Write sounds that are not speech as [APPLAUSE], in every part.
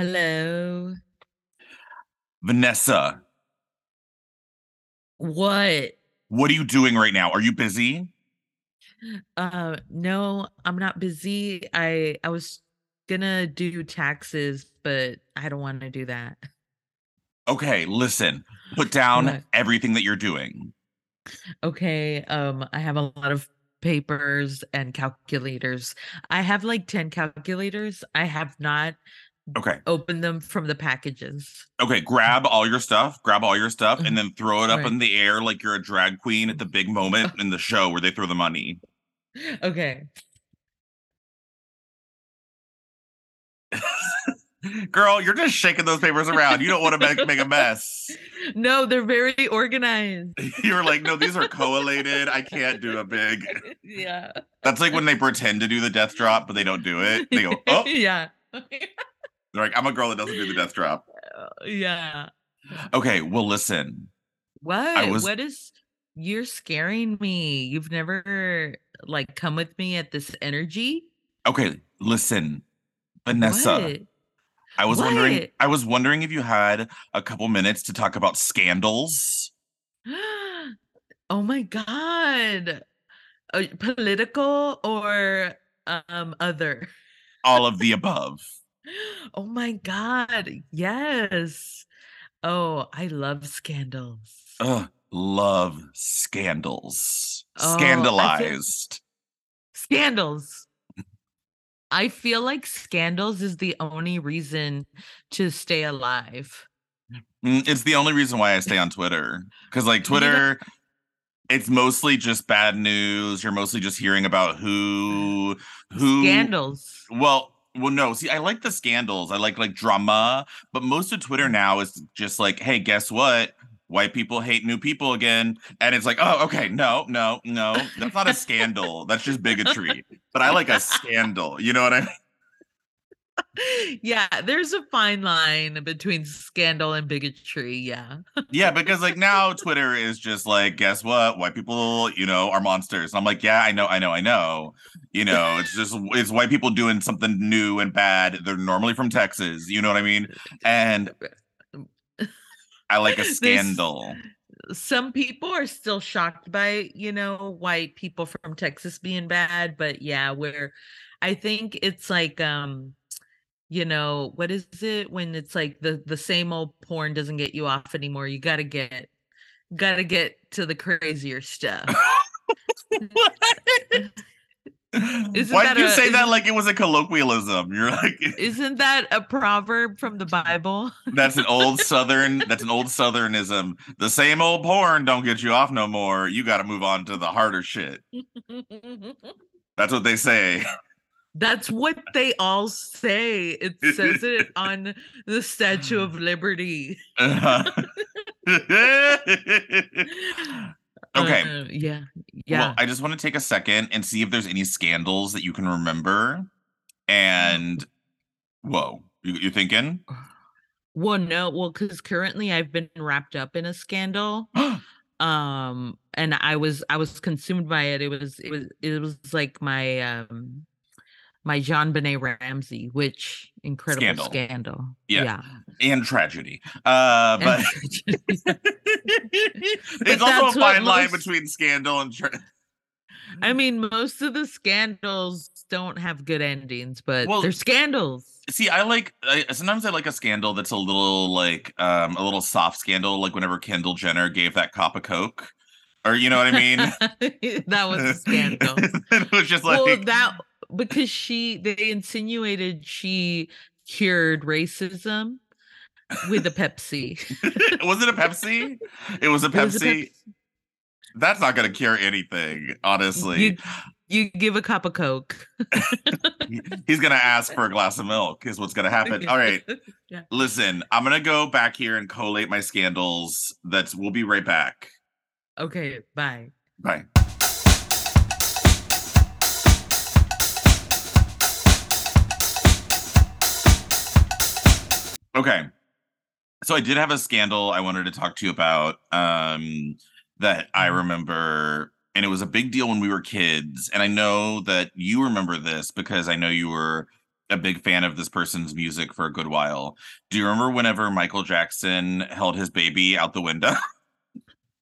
Hello. Vanessa, What? what are you doing right now? Are you busy? Uh no, I'm not busy. I I was gonna do taxes, but I don't want to do that. Okay, listen, put down What? everything that you're doing. Okay, um I have a lot of papers and calculators. I have like 10 calculators. I have not Okay, Open them from the packages. okay, grab all your stuff, grab all your stuff, Mhm. and then throw it up Right. in the air like you're a drag queen at the big [LAUGHS] moment in the show where they throw the money. Okay. [LAUGHS] Girl, you're just shaking those papers around. You don't want to make, make a mess. [LAUGHS] No, they're very organized. You're like, no, these are collated. I can't do a big. yeah. That's like when they pretend to do the death drop, but they don't do it. They go, oh, yeah. They're like, I'm a girl that doesn't do the death drop. [LAUGHS] yeah. Okay, well, listen. What? was- What is you're scaring me. You've never like come with me at this energy? Okay, listen, Vanessa. What? I was wondering. I was wondering if you had a couple minutes to talk about scandals. [GASPS] oh my god. Uh, political or um other? All of the above. Oh my god. Yes. Oh, I love scandals. Ugh, love scandals. Oh, I feel- Scandalized. Scandals. I feel like scandals is the only reason to stay alive. Mm, It's the only reason why I stay on Twitter. Because like Twitter, it's mostly just bad news. You're mostly just hearing about who who Scandals. Well, well, no. See, I like the scandals. I like like drama, but most of Twitter mm. now is just like, hey, guess what? White people hate new people again, and it's like, oh, okay, no, no, no, that's not a scandal. That's just bigotry. But I like a scandal. You know what I mean? Yeah, there's a fine line between scandal and bigotry. Yeah. Yeah, because like now Twitter is just like, guess what? White people, you know, are monsters. And I'm like, yeah, I know, I know, I know. You know, it's just it's white people doing something new and bad. They're normally from Texas. You know what I mean? And I like a [LAUGHS] scandal. Some people are still shocked by, you know, white people from Texas being bad, but yeah, where I think it's like um you know, what is it when it's like the the same old porn doesn't get you off anymore. You got to get got to get to the crazier stuff. [LAUGHS] What? Isn't Why did you a- say that like it was a colloquialism? You're like [LAUGHS] Isn't that a proverb from the Bible? that's an old southern that's an old southernism. The same old porn don't get you off no more. You got to move on to the harder shit. [LAUGHS] That's what they say. That's what they all say. It says it [LAUGHS] on the Statue of Liberty. [LAUGHS] [LAUGHS] okay. Uh, yeah. Well, I just want to take a second and see if there's any scandals that you can remember. And whoa, you, you thinking? [SIGHS] well, no, well, because currently I've been wrapped up in a scandal. [GASPS] Um, and I was I was consumed by it. It was it was it was like my um my JonBenét Ramsey, which incredible Scandal. scandal. Yeah. and tragedy. Uh, And but tragedy. [LAUGHS] it's also a fine line most- between scandal and tra- I mean, most of the scandals don't have good endings, but Well, they're scandals. see. I like I, sometimes I like a scandal that's a little like um a little soft scandal, like whenever Kendall Jenner gave that cop a coke, or you know what I mean. [LAUGHS] that was a scandal. [LAUGHS] it was just like well, that because she they insinuated she cured racism with a Pepsi. [LAUGHS] was it a Pepsi? It was a It was a Pepsi. Pepsi. That's not going to cure anything, honestly. You, you give a cup of Coke. [LAUGHS] He's going to ask for a glass of milk, is what's going to happen. All [LAUGHS] right. yeah. Listen, I'm going to go back here and collate my scandals. That's we'll be right back. Okay. Bye. Bye. Okay. So I did have a scandal I wanted to talk to you about um that I Mhm. remember and it was a big deal when we were kids and I know that you remember this because I know you were a big fan of this person's music for a good while. Do you remember whenever Michael Jackson held his baby out the window? [LAUGHS]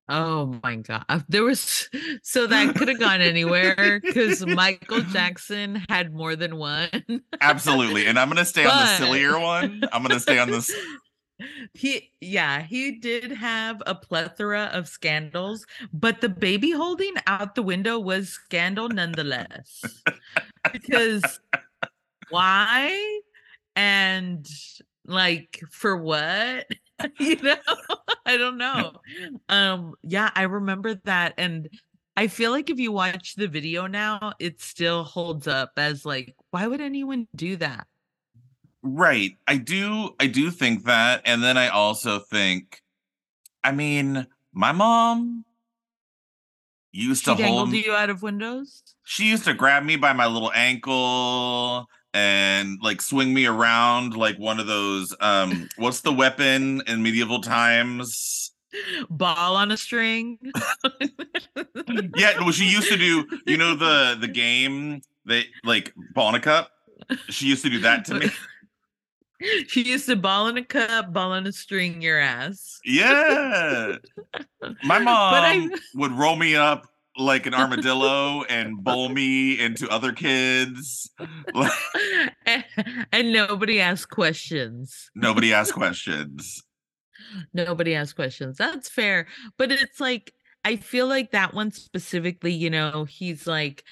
Oh my god. Uh, there was [LAUGHS] so that could have gone anywhere because Michael Jackson had more than one. Absolutely. And I'm gonna stay but... on the sillier one. I'm gonna stay on this. [LAUGHS] He yeah, he did have a plethora of scandals, but the baby holding out the window was scandal nonetheless. because why? And like for what? [LAUGHS] you know i don't know. Um yeah i remember that and i feel like if you watch the video now it still holds up as like why would anyone do that? Right i do i do think that and then i also think i mean my mom used she to hold you out of windows? She used to grab me by my little ankle and like swing me around like one of those um what's the weapon in medieval times? Ball on a string. Yeah well she used to do you know the the game that like ball in a cup she used to do that to me. [LAUGHS] She used to ball in a cup ball on a string your ass. Yeah. [LAUGHS] My mom I... would roll me up like an [LAUGHS] armadillo and bowl me into other kids. and, [LAUGHS] and nobody asks questions. Nobody asks questions. Nobody asks questions. That's fair. But it's like, I feel like that one specifically, you know, he's like,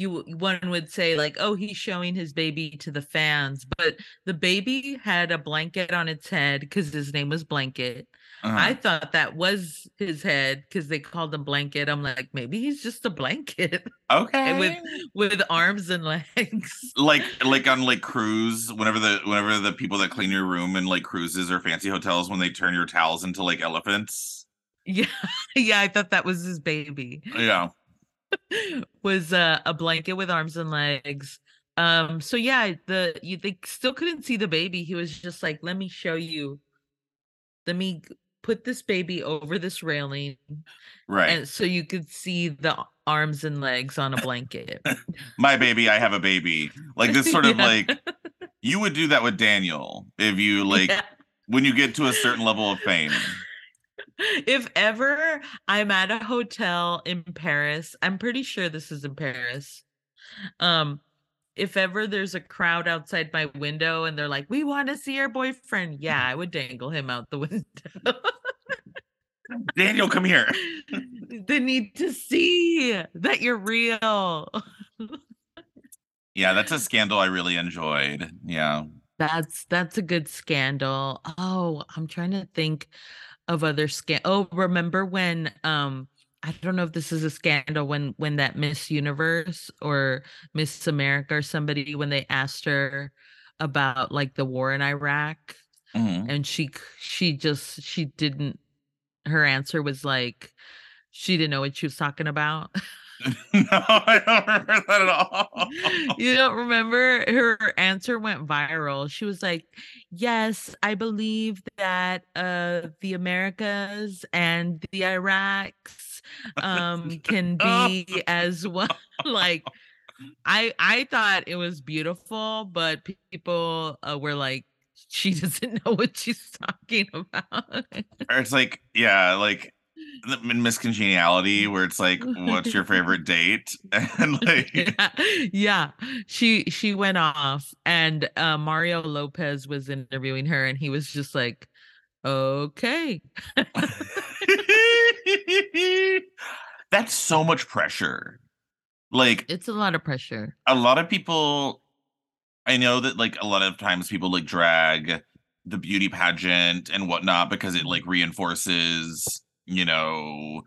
you one would say like oh he's showing his baby to the fans but the baby had a blanket on its head because his name was blanket uh-huh. I thought that was his head because they called him blanket. I'm like, maybe he's just a blanket. [LAUGHS] Okay. with with arms and legs. Like like on like cruise, whenever the whenever the people that clean your room in like cruises or fancy hotels when they turn your towels into like elephants. Yeah. [LAUGHS] Yeah, I thought that was his baby. Yeah. [LAUGHS] was uh, a blanket with arms and legs. Um, so yeah, the you they still couldn't see the baby. He was just like, let me show you let me put this baby over this railing right and so you could see the arms and legs on a blanket [LAUGHS] my baby i have a baby like this [LAUGHS] sort of like you would do that with daniel if you like yeah. when you get to a certain level of fame if ever i'm at a hotel in paris i'm pretty sure this is in paris um if ever there's a crowd outside my window and they're like, "We want to see your boyfriend," yeah, I would dangle him out the [LAUGHS] window. Daniel, come here. they need to see that you're real. yeah, that's a scandal I really enjoyed. Yeah. That's that's a good scandal. Oh, I'm trying to think of other scandal. Oh, remember when um I don't know if this is a scandal when when that Miss Universe or Miss America or somebody when they asked her about like the war in Iraq mm-hmm. and she she just she didn't her answer was like she didn't know what she was talking about. [LAUGHS] [LAUGHS] no, I don't remember that at all. You don't remember? Her answer went viral. She was like, Yes, I believe that uh the Americas and the Iraqs um [LAUGHS] can be as well. [LAUGHS] like I I thought it was beautiful, but people uh, were like, she doesn't know what she's talking about. or it's like, yeah, like in Miss Congeniality where it's like what's your [LAUGHS] favorite date? [LAUGHS] And like yeah, yeah, she she went off and uh mario lopez was interviewing her and he was just like okay. [LAUGHS] That's so much pressure. Like it's a lot of pressure. a lot of people i know that like a lot of times people like drag the beauty pageant and whatnot because it like reinforces you know,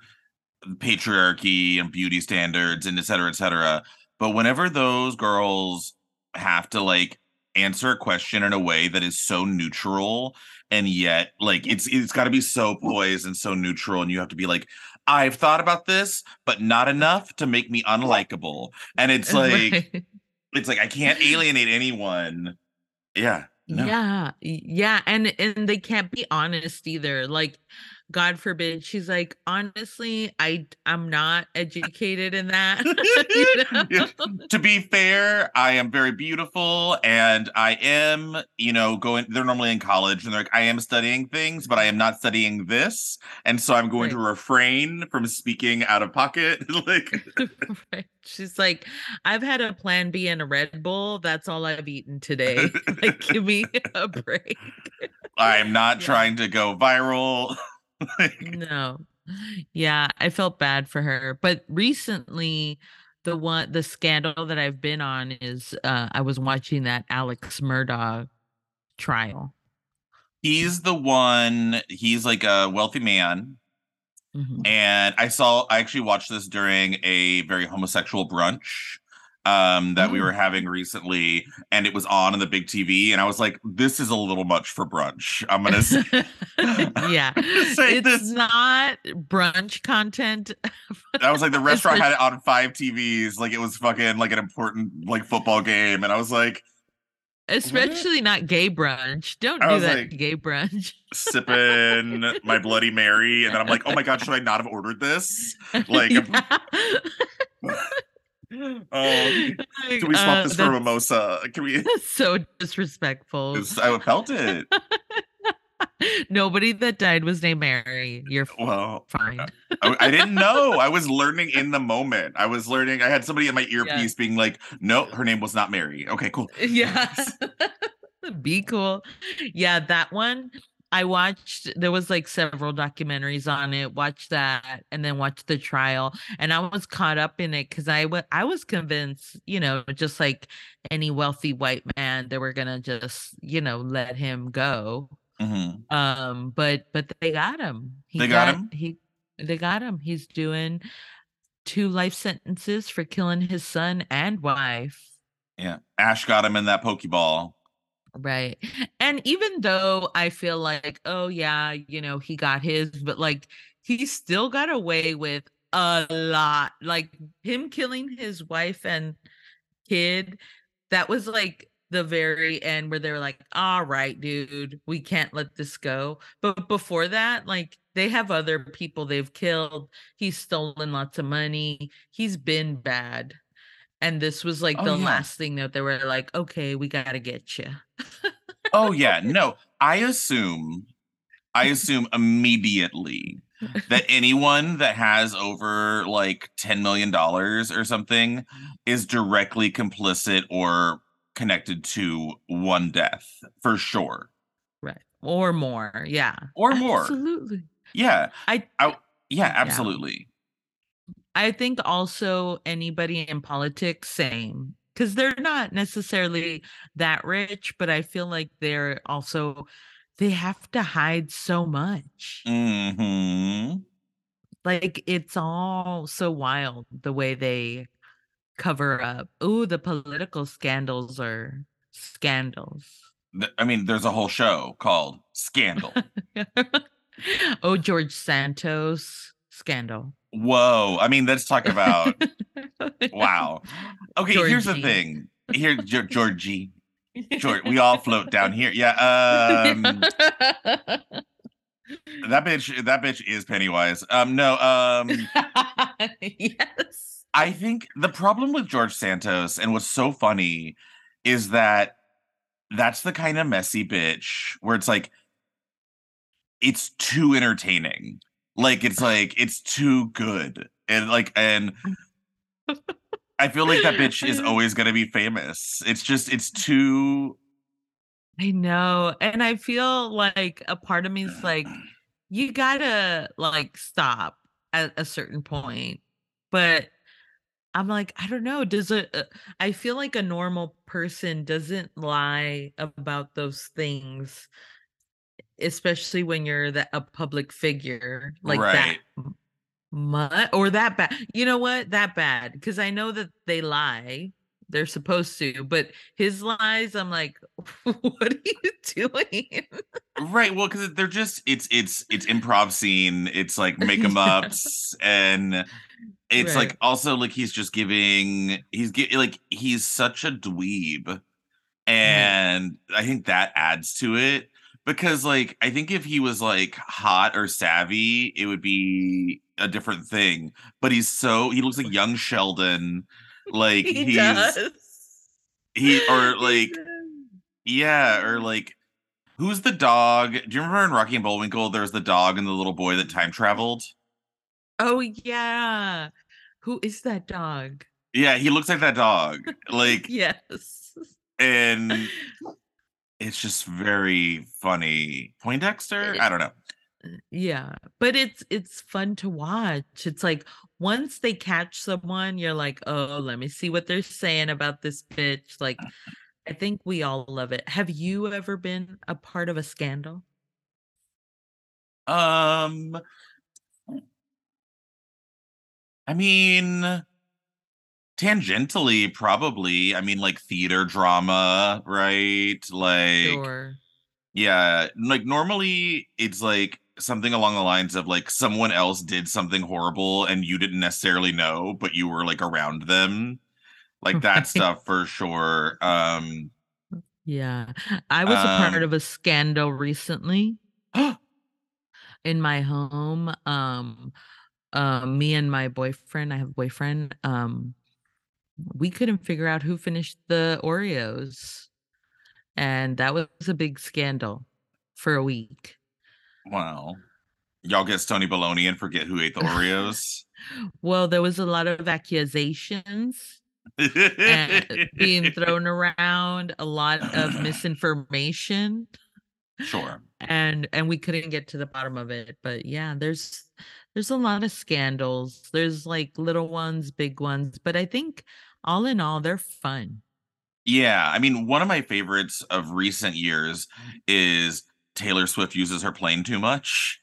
patriarchy and beauty standards and et cetera, et cetera. But whenever those girls have to like answer a question in a way that is so neutral and yet like it's it's got to be so poised and so neutral and you have to be like I've thought about this but not enough to make me unlikable and it's [LAUGHS] like it's like I can't alienate anyone yeah no. yeah yeah and and they can't be honest either like God forbid. She's like, honestly, I I'm not educated in that. [LAUGHS] you [LAUGHS] know? to be fair, I am very beautiful and I am, you know, going they're normally in college and they're like, I am studying things, but I am not studying this. And so I'm going right. to refrain from speaking out of pocket. [LAUGHS] like right. She's like, I've had a plan B and a Red Bull. That's all I've eaten today. like, give me a break. I'm not yeah. trying to go viral. [LAUGHS] no. Yeah, I felt bad for her. But recently, the one the scandal that I've been on is uh I was watching that Alex Murdaugh trial. He's the one, he's like a wealthy man Mm-hmm. And I saw, I actually watched this during a very homosexual brunch um that we were mm. having recently and it was on in the big TV and I was like this is a little much for brunch. I'm going to say [LAUGHS] Yeah. [LAUGHS] say it's this. not brunch content. I was like the [LAUGHS] restaurant had it on 5 TVs like it was fucking like an important like football game and I was like Especially what? not gay brunch. Don't do that like, gay brunch. sipping my Bloody Mary, and then I'm like, oh my god, should I not have ordered this? Like, [LAUGHS] oh, can we swap uh, this for mimosa? Can we? [LAUGHS] So disrespectful. I felt it. [LAUGHS] Nobody that died was named Mary. You're well fine. I, I, didn't know. I was learning in the moment. I was learning. I had somebody in my earpiece being like, "No, her name was not Mary." Okay, cool. Yeah. Be cool. Yeah, that one. I watched there was like several documentaries on it. Watched that and then watched the trial and I was caught up in it cuz I was convinced, you know, just like any wealthy white man they were going to just, you know, let him go. Mm-hmm. Um, but but they got him. He they got, got him. He they got him. He's doing two life sentences for killing his son and wife. Yeah, Ash got him in that Pokeball. Right. And even though I feel like, oh yeah, you know, he got his, but like he still got away with a lot. Like him killing his wife and kid, that was like the very end where they're like, all right, dude, we can't let this go. But before that, like they have other people they've killed. He's stolen lots of money. He's been bad. And this was like oh, the yeah. last thing that they were like, okay, we got to get you. oh, yeah. [LAUGHS] No, I assume, I assume immediately that [LAUGHS] anyone that has over like $10 million or something is directly complicit or connected to one death for sure. Right. Or more. Yeah. Or more. Absolutely. Yeah. I, I yeah, absolutely. Yeah. I think also anybody in politics, same. Because they're not necessarily that rich, but I feel like they're also they have to hide so much. Mm-hmm. Like it's all so wild the way they cover up. Oh, the political scandals are scandals. I mean, there's a whole show called Scandal. [LAUGHS] oh, George Santos scandal. Whoa. I mean, let's talk about [LAUGHS] wow. Okay, Georgie. here's the thing. Here, [LAUGHS] Georgie. George, we all float down here. Yeah. Um [LAUGHS] that bitch that bitch is Pennywise. Um no, um yes. I think the problem with George Santos and what's so funny is that that's the kind of messy bitch where it's like it's too entertaining. Like it's like it's too good. And like and [LAUGHS] I feel like that bitch is always going to be famous. It's just it's too I know. And I feel like a part of me is like [CLEARS THROAT] you got to like stop at a certain point. But I'm like, I don't know. Does it? Uh, I feel like a normal person doesn't lie about those things, especially when you're the, a public figure like right. that. Much, or that bad. You know what? That bad. Because I know that they lie. They're supposed to, but his lies, I'm like, [LAUGHS] what are you [LAUGHS] doing? right. Well, because they're just it's it's it's improv scene. It's like [LAUGHS] make them ups and it's right. like also like he's just giving he's get, like he's such a dweeb and right. i think that adds to it because like I think if he was like hot or savvy, it would be a different thing. But he's so he looks like [LAUGHS] young Sheldon. Like he he's does. he or [LAUGHS] like yeah, or like who's the dog? Do you remember in Rocky and Bullwinkle there's the dog and the little boy that time traveled? Oh yeah. Who is that dog? Yeah, he looks like that dog. Like [LAUGHS] Yes. and it's just very funny. Poindexter? I don't know. Yeah, but it's it's fun to watch. It's like once they catch someone, you're like, "Oh, let me see what they're saying about this bitch." Like [LAUGHS] I think we all love it. Have you ever been a part of a scandal? Um I mean tangentially probably. I mean like theater drama, right? Like Sure. yeah, like normally it's like something along the lines of like someone else did something horrible and you didn't necessarily know, but you were like around them. Like [LAUGHS] that Right. stuff for sure. Um Yeah. I was a part Um, of a scandal recently [GASPS] in my home. Um um me and my boyfriend, I have a boyfriend, um we couldn't figure out who finished the Oreos. And that was a big scandal for a week. wow. Y'all get Stony Baloney and forget who ate the Oreos. [LAUGHS] Well, there was a lot of accusations eh, being [LAUGHS] thrown around, a lot of misinformation, Sure. and and we couldn't get to the bottom of it. But yeah, there's there's a lot of scandals. There's like little ones, big ones, but I think all in all, they're fun. Yeah, I mean, one of my favorites of recent years is Taylor Swift uses her plane too much.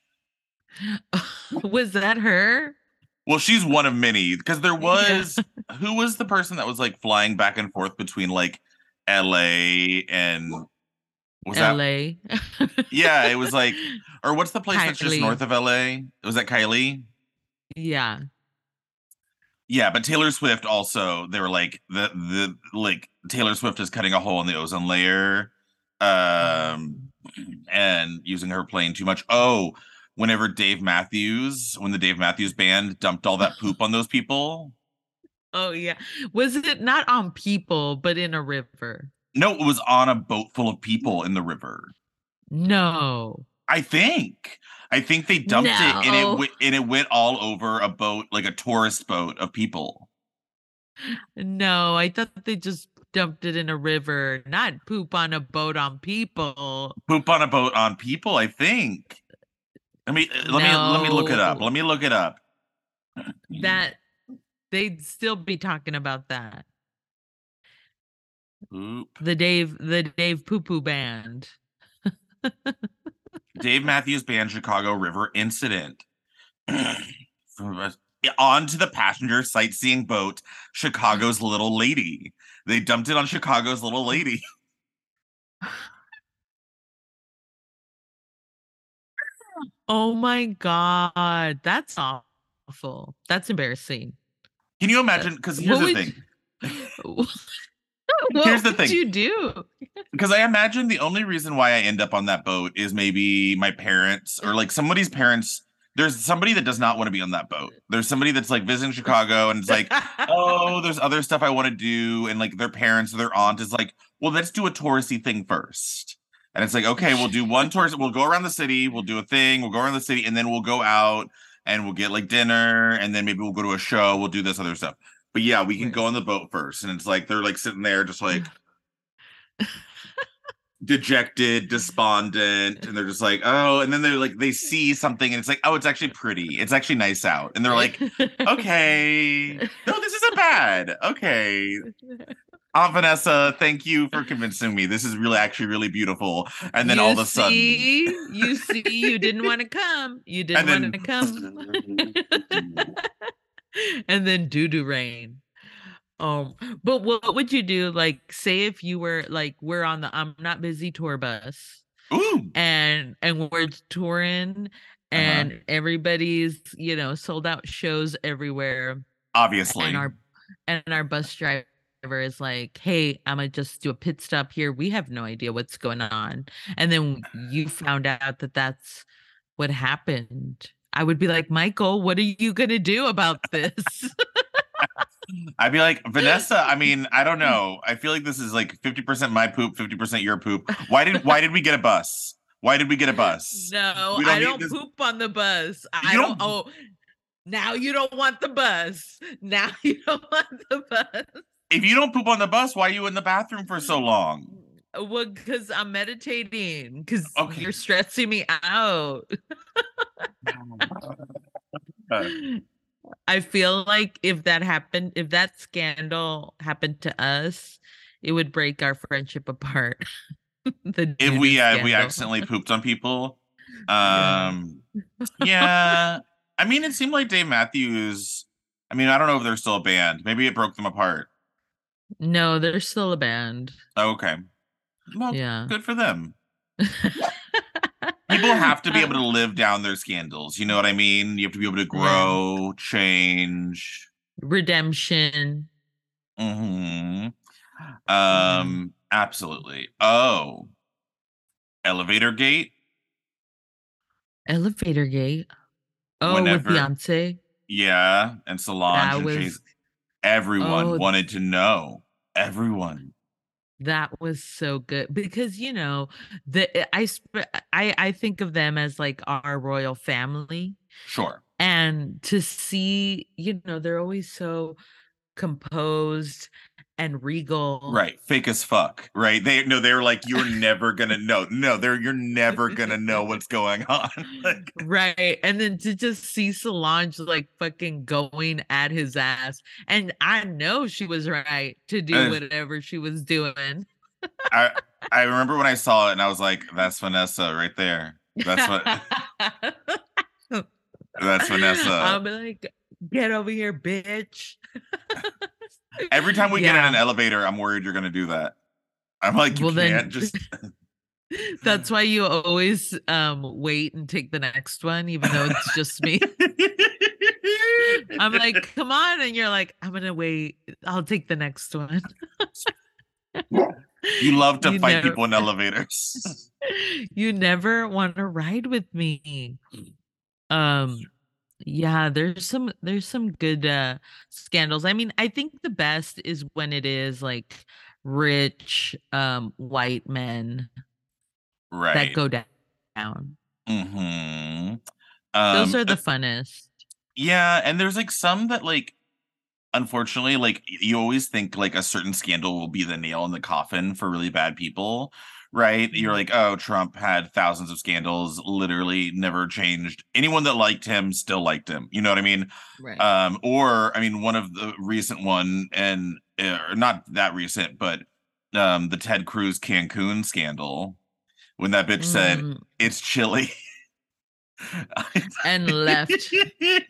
[LAUGHS] was that her? Well, she's one of many because there [LAUGHS] Yeah. was who was the person that was like flying back and forth between like LA and was that LA. Yeah, it was like or what's the place that's just north of LA? Was that Kylie? yeah. Yeah, but Taylor Swift also they were like the the like Taylor Swift is cutting a hole in the ozone layer um and using her plane too much. Oh, whenever Dave Matthews, when the Dave Matthews band dumped all that poop on those people. [LAUGHS] Oh yeah. Was it not on people, but in a river? No, it was on a boat full of people in the river. No. I think. I think they dumped it and it No. went and it went all over a boat, like a tourist boat of people. No, I thought they just dumped it in a river, not poop on a boat on people. Poop on a boat on people, I think. Let me uh, let me let me look it up. Let me look it up. [CLEARS THROAT] That they'd still be talking about that. Poop. The Dave the Dave Poo Poo band. [LAUGHS] Dave Matthews Band Chicago River incident. [CLEARS THROAT] Onto the passenger sightseeing boat, Chicago's Little Lady. They dumped it on Chicago's Little Lady. [LAUGHS] Oh my god, that's awful. That's embarrassing. Can you uh, imagine? Because here's What the thing. [LAUGHS] [LAUGHS] what Here's the thing. you do? [LAUGHS] Because I imagine the only reason why I end up on that boat is maybe my parents or like somebody's parents. There's somebody that does not want to be on that boat. There's somebody that's like visiting Chicago and it's like, [LAUGHS] oh, there's other stuff I want to do. And like their parents or their aunt is like, well, let's do a touristy thing first. And it's like, okay, we'll do one tourist, we'll go around the city, we'll do a thing, we'll go around the city, and then we'll go out and we'll get like dinner, and then maybe we'll go to a show, we'll do this other stuff. But yeah, we can Right. go on the boat first. And it's like they're like sitting there just like [LAUGHS] dejected, despondent, and they're just like, oh, and then they're like, they see something and it's like, oh, it's actually pretty. It's actually nice out. And they're like, okay, no, this isn't bad. Okay. Aunt Vanessa, thank you for convincing me. This is really actually really beautiful. And then you all of a sudden, see, you see, you didn't want to come. You didn't want to come. [LAUGHS] and then doo doo rain. Um, but what would you do? Like, say if you were like, we're on the I'm not busy tour bus, ooh, and and we're touring, Uh-huh. and everybody's you know sold out shows everywhere, obviously. and our and our bus driver driver is like, "Hey, I'm gonna just do a pit stop here. We have no idea what's going on," and then you found out that that's what happened. I would be like, Michael, what are you gonna do about this? [LAUGHS] I'd be like, Vanessa, I [LAUGHS] mean, I don't know. I feel like this is like 50% my poop, 50% your poop. Why did why did we get a bus? Why did we get a bus? no, don't I don't this- poop on the bus. I You don't. don't- Oh, now you don't want the bus. Now [LAUGHS] you don't want the bus. If you don't poop on the bus, why are you in the bathroom for so long? Well, because I'm meditating. Because Okay. you're stressing me out. Uh, [LAUGHS] I feel like if that happened, if that scandal happened to us, it would break our friendship apart. [LAUGHS] the if we uh, we accidentally [LAUGHS] pooped on people. Yeah. Um yeah. I mean it seemed like Dave Matthews. I mean, I don't know if they're still a band. Maybe it broke them apart. No, they're still a band. Oh, okay. Well, Yeah. good for them. [LAUGHS] People have to be able to [LAUGHS] live down their scandals. You know what I mean? You have to be able to grow, change. redemption. hmm Um, absolutely. Oh, elevator gate. Elevator Gate. Oh, Whenever- with Beyonce. Yeah, and Solange That and was Chase. Everyone Oh. wanted to know. Everyone. That was so good because you know the eh, I sp- eh, I I think of them as like our royal family Sure. and to see you know they're always so composed and regal Right. Fake as fuck. Right. They no, they're like, you're never gonna know. No, they're you're never gonna know what's going on. [LAUGHS] like, right and then to just see solange like fucking going at his ass and i know she was right to do whatever she was doing I [LAUGHS] I remember when I saw it and I was like, that's Vanessa right there. That's what [LAUGHS] that's Vanessa. i'll be like get over here bitch Every time we get in an elevator, I'm worried you're gonna do that. I'm like, you Well, can't just [LAUGHS] That's why you always um wait and take the next one, even though it's just me. I'm like, come on, and you're like, I'm gonna wait. I'll take the next one. [LAUGHS] you love to You fight never- people in elevators. [LAUGHS] you never want to ride with me. Um, yeah, there's some there's some good uh scandals. I mean, I think the best is when it is like rich um white men right. that go down. down. hmm Those Um, are the funnest. Yeah, and there's like some that like unfortunately like you always think like a certain scandal will be the nail in the coffin for really bad people, right? You're Mhm. like, "Oh, Trump had thousands of scandals, literally never changed. Anyone that liked him still liked him." You know what I mean? Right. Um or I mean one of the recent one and uh, not that recent, but um the Ted Cruz Cancun scandal when that bitch said Mm, it's chilly. and left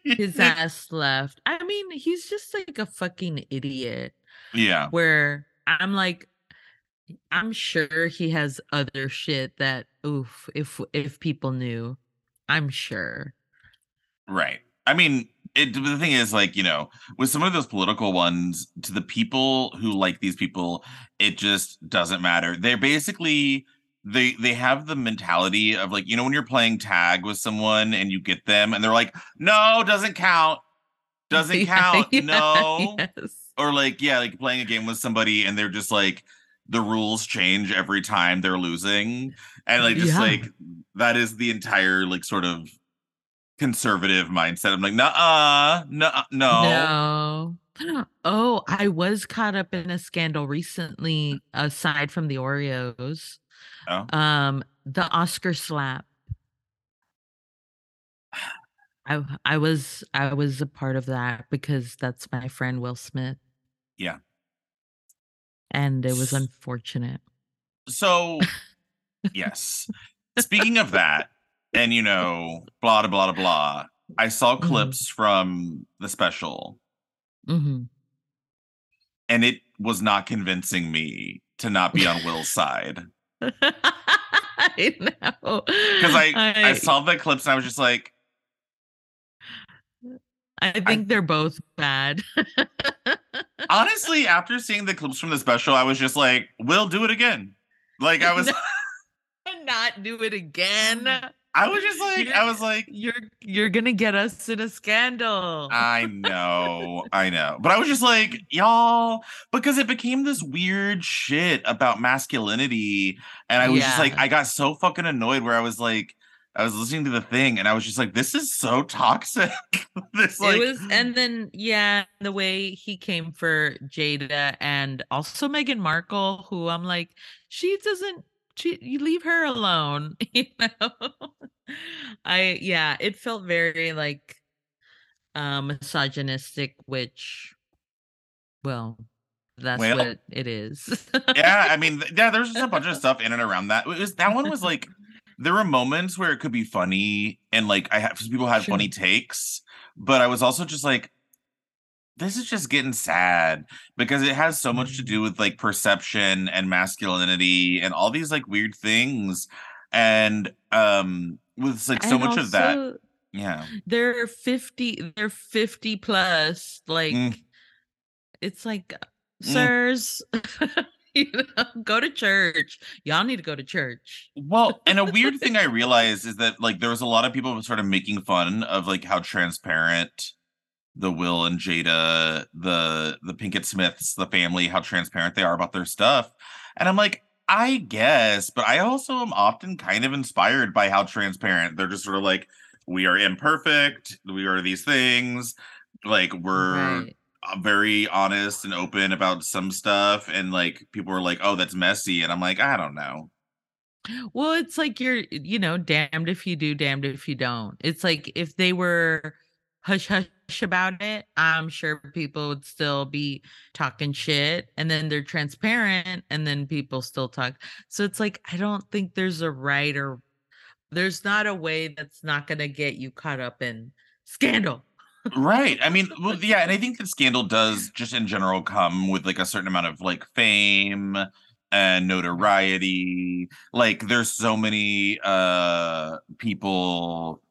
his [LAUGHS] ass left. I mean, he's just like a fucking idiot. Yeah. Where I'm like, I'm sure he has other shit that oof, if if people knew, I'm sure. Right. I mean, it the thing is like, you know, with some of those political ones, to the people who like these people, it just doesn't matter. They're basically they they have the mentality of like, you know, when you're playing tag with someone and you get them and they're like, no, doesn't count. [LAUGHS] Doesn't Yeah, count. yeah, no. yes. Or like, yeah, like playing a game with somebody and they're just like the rules change every time they're losing. And like just Yeah. like that is the entire like sort of conservative mindset. I'm like, nah, no, no. No. Oh, I was caught up in a scandal recently, aside from the Oreos. Oh. Um, the Oscar slap. I I was I was a part of that because that's my friend Will Smith. Yeah. And it was unfortunate. So, yes. Speaking of that, and you know, blah blah blah blah. I saw Mhm. clips from the special, hmm and it was not convincing me to not be on Will's side. [LAUGHS] I know. Because I, I saw the clips and I was just like, I think they're both bad. [LAUGHS] Honestly, after seeing the clips from the special, I was just like, "We'll do it again." Like I was [LAUGHS] not do it again. I was just like, You're- I was like, You're you're gonna get us in a scandal. I [LAUGHS] know, I know. But I was just like, y'all, because it became this weird shit about masculinity. And I was just like, I got so fucking annoyed where I was like, I was listening to the thing and I was just like, this is so toxic. [LAUGHS] this like it was and then yeah, the way he came for Jada and also Meghan Markle, who I'm like, she doesn't she you leave her alone, [LAUGHS] you know. I yeah, it felt very like um misogynistic, which well, that's Well, what it is. yeah, I mean, [LAUGHS] yeah, there's just a bunch of stuff in and around that. It was that one was like there were moments where it could be funny and like I have some people had Sure. funny takes, but I was also just like, this is just getting sad because it has so much to Mm. do with like perception and masculinity and all these like weird things. And um with like so And much of that. Yeah. they're 50 they're 50 plus like Mm. it's like Mm. [LAUGHS] [LAUGHS] you know go to church. Y'all need to go to church. Well, and a weird thing I [LAUGHS] realized is that like there was a lot of people sort of making fun of like how transparent the Will and Jada, the the Pinkett Smiths, the family, how transparent they are about their stuff. And I'm like, I guess, but I also am often kind of inspired by how transparent. They're just sort of like, we are imperfect, we are these things, like we're right Uh, very honest and open about some stuff, and like people are like, oh, that's messy, and I'm like, I don't know. well it's like you're you know damned if you do damned if you don't. It's like if they were hush hush about it i'm sure people would still be talking shit and then they're transparent and then people still talk. So it's like i don't think there's a right or there's not a way that's not going to get you caught up in scandal right i mean well, [LAUGHS] yeah and i think that scandal does just in general come with like a certain amount of like fame and notoriety like there's so many uh people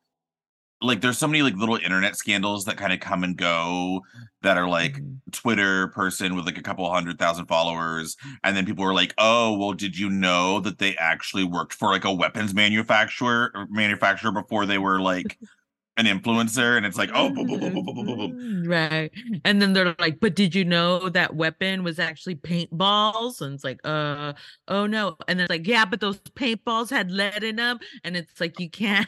like there's so many like little internet scandals that kind of come and go that are like Mhm. Twitter person with like a couple hundred thousand followers, and then people are like, "Oh, well, did you know that they actually worked for like a weapons manufacturer manufacturer before they were like an influencer and it's like oh boom, boom, boom, boom, boom, boom, boom. Mm-hmm. right. And then they're like but did you know that weapon was actually paintballs? And it's like uh oh no. And then like yeah but those paintballs had lead in them and it's like you can't.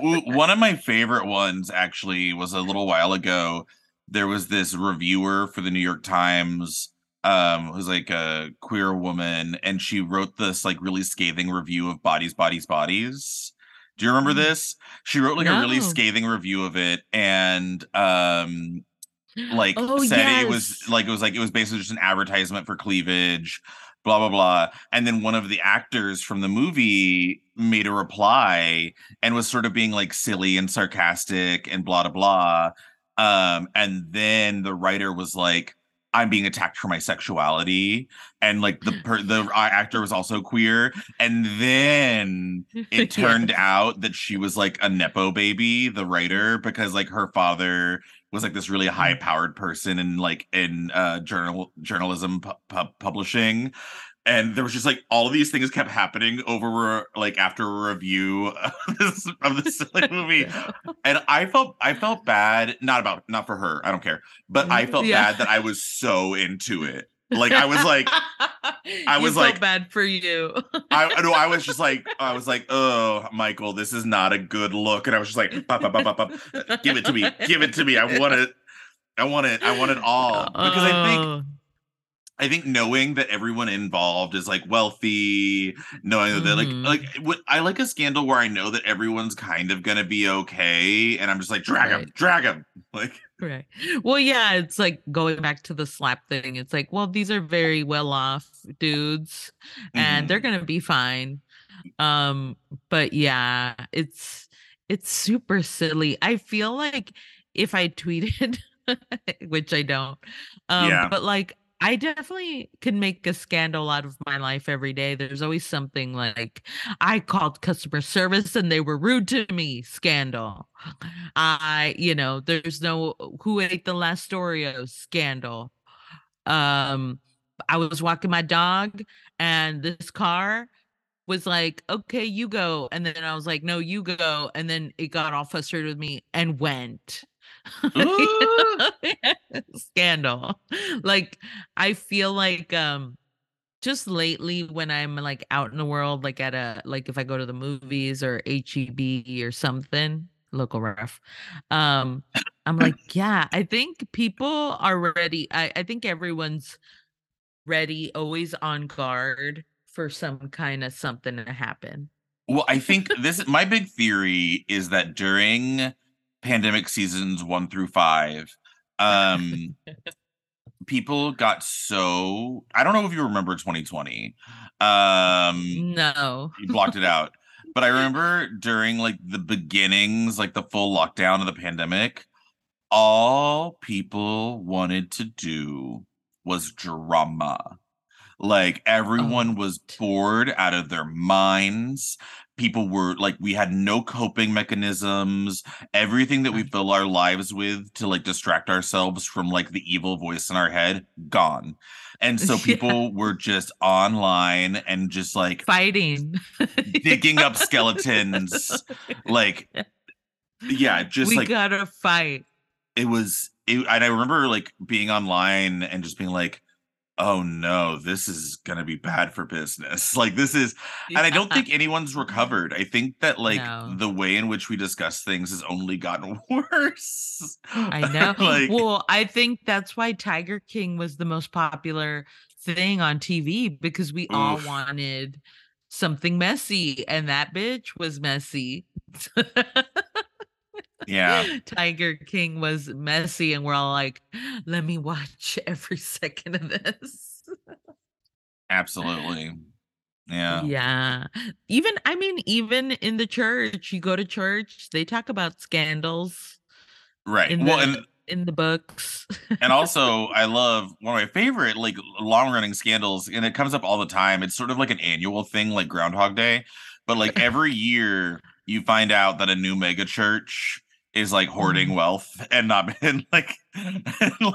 One of my favorite ones actually was a little while ago there was this reviewer for the new york times um who's like a queer woman and she wrote this like really scathing review of bodies bodies bodies. Do you remember Mm. this? She wrote like a really scathing review of it and um like [GASPS] oh said it was like it was like it was basically just an advertisement for cleavage blah blah blah and then one of the actors from the movie made a reply and was sort of being like silly and sarcastic and blah blah blah um and then the writer was like i'm being attacked for my sexuality and like the [LAUGHS] per- the actor was also queer and then [LAUGHS] it Yeah. turned out that she was like a nepo baby the writer because like her father was like this really Mm. high powered person in like in uh journal journalism pu- pu- publishing and there was just like all of these things kept happening over like after a review of [LAUGHS] this of this silly [LAUGHS] movie and i felt i felt bad not about not for her i don't care but i felt Yeah. bad that i was so into it like i was like [LAUGHS] I was like- bad for you. I no, I was just like, I was like, oh, Michael, this is not a good look, and I was just like, "Pop, pop, pop, pop, pop. give it to me, give it to me. I want it, I want it, I want it all. Because I think, Oh, I think knowing that everyone involved is like wealthy, knowing that they're Mhm. like, like what- I like a scandal where I know that everyone's kind of gonna be okay, and I'm just like, drag him, Right. drag him, [LAUGHS] like, right. Well, yeah, it's like going back to the slap thing. It's like, well, these are very well off dudes and mhm. they're gonna be fine. Um, but yeah, it's it's super silly. I feel like if I tweeted, [LAUGHS] which I don't, um, Yeah. but like I definitely can make a scandal out of my life every day. There's always something like I called customer service and they were rude to me. Scandal. I, you know, there's no who ate the last Oreo scandal. Um, I was walking my dog and this car was like, okay, you go. And then I was like, no, you go. And then it got all frustrated with me and went. [LAUGHS] [LAUGHS] Scandal. Like I feel like um just lately when I'm like out in the world, like at a like if I go to the movies or HEB or something, local ref, um, I'm like, [LAUGHS] yeah, I think people are ready. I, I think everyone's ready, always on guard for some kind of something to happen. Well, I think this my big theory is that during pandemic seasons 1 through 5, um [LAUGHS] people got so I don't know if you remember 2020. Um No. you blocked it out. But I [LAUGHS] remember during like the beginnings, like the full lockdown of the pandemic, all people wanted to do was drama. Like everyone Oh, was bored out of their minds. People were like, we had no coping mechanisms. Everything that we mm. fill our lives with to like distract ourselves from like the evil voice in our head, gone. And so [LAUGHS] Yeah. people were just online and just like fighting. [LAUGHS] digging up skeletons. [LAUGHS] Like, yeah, just we like gotta fight. it was it, and i remember like being online and just being like oh no this is gonna be bad for business [LAUGHS] like this is and i don't think anyone's recovered i think that like No. the way in which we discuss things has only gotten [LAUGHS] worse I [LAUGHS] know. like well, I think that's why Tiger King was the most popular thing on TV because we all wanted something messy, and that bitch was messy. Yeah [LAUGHS] Tiger King was messy, and we're all like, let me watch [LAUGHS] every second of this. absolutely yeah Yeah. Even, I mean, even in the church, you go to church, they talk about scandals right in well the and in the books. and [LAUGHS] also I love one of my favorite like long running scandals, and it comes up all the time. It's sort of like an annual thing, like Groundhog Day, but like every year you find out that a new mega church is like hoarding Mhm. wealth and not [LAUGHS] and like and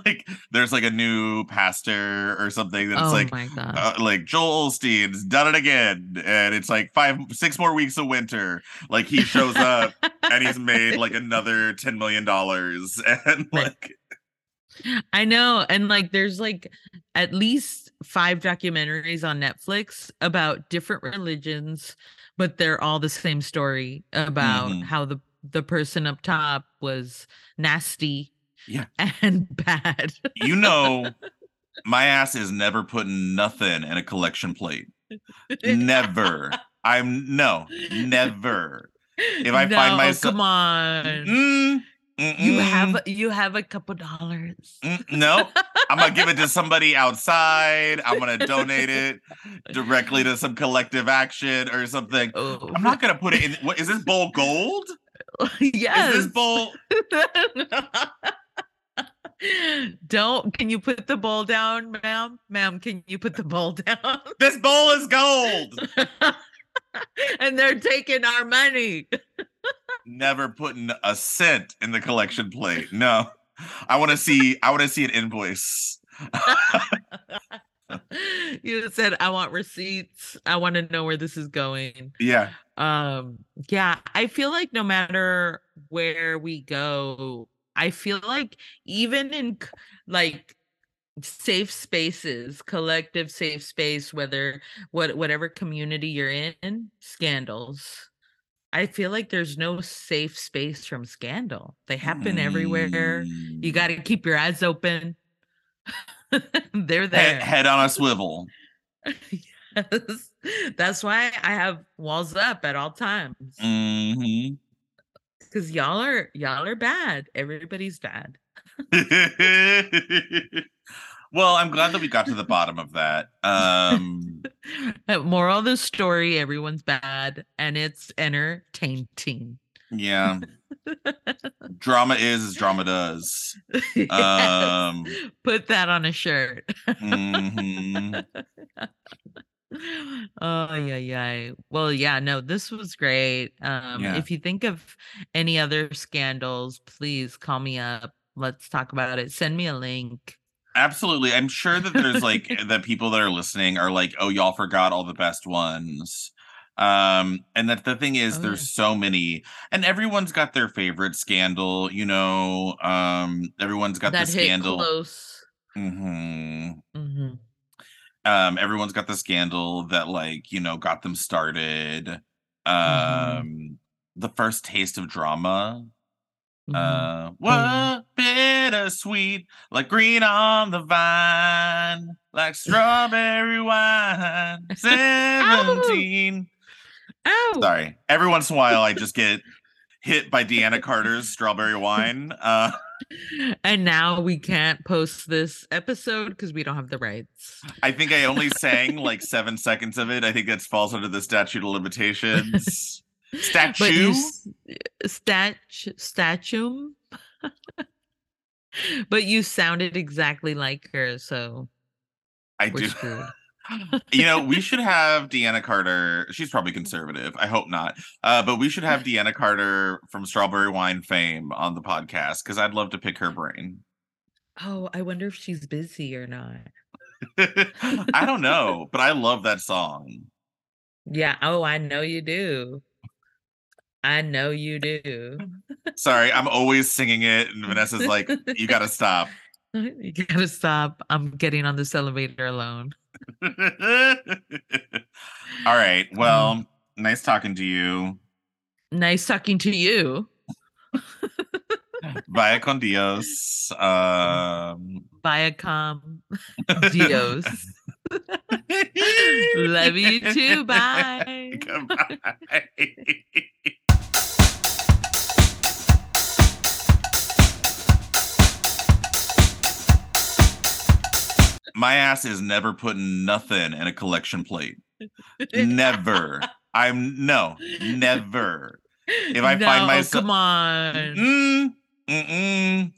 like there's like a new pastor or something that's oh like uh, like Joel Osteen's done it again, and it's like five, six more weeks of winter. Like he shows up and he's made like [LAUGHS] another ten million dollars, [LAUGHS] and like I know. And like there's like at least five documentaries on Netflix about different religions, but they're all the same story about Mhm. how the the person up top was nasty Yeah. [LAUGHS] and bad. you know, [LAUGHS] my ass is never putting nothing in a collection plate. Never. [LAUGHS] I'm no, never. If I find No, myself- come on. Mm, You have you have a couple dollars. mm, no. I'm gonna give it to somebody outside. I'm gonna donate it directly to some collective action or something. Oh, I'm not gonna put it in. What is this bowl gold? Yes. [LAUGHS] Is this bowl? [LAUGHS] Don't. Can you put the bowl down, ma'am? Ma'am, can you put the bowl down? [LAUGHS] This bowl is gold. and they're taking our money. Never putting a cent in the collection plate. No. I want to see. I want to see an invoice. You said I want receipts. I want to know where this is going. Yeah. Um yeah, I feel like no matter where we go, I feel like even in like safe spaces, collective safe space whether what whatever community you're in, scandals. I feel like there's no safe space from scandal. They happen everywhere. You Mm. got to keep your eyes open. [LAUGHS] [LAUGHS] They're head, there. head on a swivel. [LAUGHS] Yes. That's why I have walls up at all times. hmm Because y'all are y'all are bad. Everybody's bad. [LAUGHS] well, I'm glad that we got to the bottom of that. Um, Moral of the story: Everyone's bad, and it's entertaining. Yeah. [LAUGHS] drama is as drama does. [LAUGHS] Yes. Um Put that on a shirt. mhm. [LAUGHS] Oh yeah, yeah. Well, yeah, no, this was great. Um, Yeah. if you think of any other scandals, please call me up. Let's talk about it. Send me a link. Absolutely. I'm sure that there's like that people that are listening are like, oh, y'all forgot all the best ones. Um, and that the thing is Oh, there's yeah. so many, and everyone's got their favorite scandal, you know. Um, everyone's got that the scandal. close. Mm-hmm. Mm-hmm. Um, everyone's got the scandal that like, you know, got them started. Mhm. Um, the first taste of drama. Mhm. Uh, Oh, what bittersweet, like green on the vine, like [LAUGHS] strawberry wine. Seventeen. Ow! Sorry. Every once in a while, I just get hit by Deana Carter's strawberry wine. Uh, And now we can't post this episode because we don't have the rights. I think I only sang [LAUGHS] like seven seconds of it. I think that falls under the statute of limitations. [LAUGHS] Statue. you stat statue. [LAUGHS] but you sounded exactly like her, so I do. You know, we [LAUGHS] should have Deana Carter. She's probably conservative. I hope not. Uh, but we should have [LAUGHS] Deana Carter from Strawberry Wine fame on the podcast because I'd love to pick her brain. Oh, I wonder if she's busy or not. [LAUGHS] I don't know, but I love that song. Yeah. Oh, I know you do. I know you do. Sorry, I'm always singing it, and Vanessa's like, "You got to stop." you gotta stop. I'm getting on this elevator alone. All right. Well, nice talking to you. Nice talking to you. Bye con Dios. Um, Viacom Dios. [LAUGHS] Love you too. Bye. Goodbye. My ass is never putting nothing in a collection plate. [LAUGHS] Never. I'm no, never. If I find No, myself- come on. Mm, mm-mm.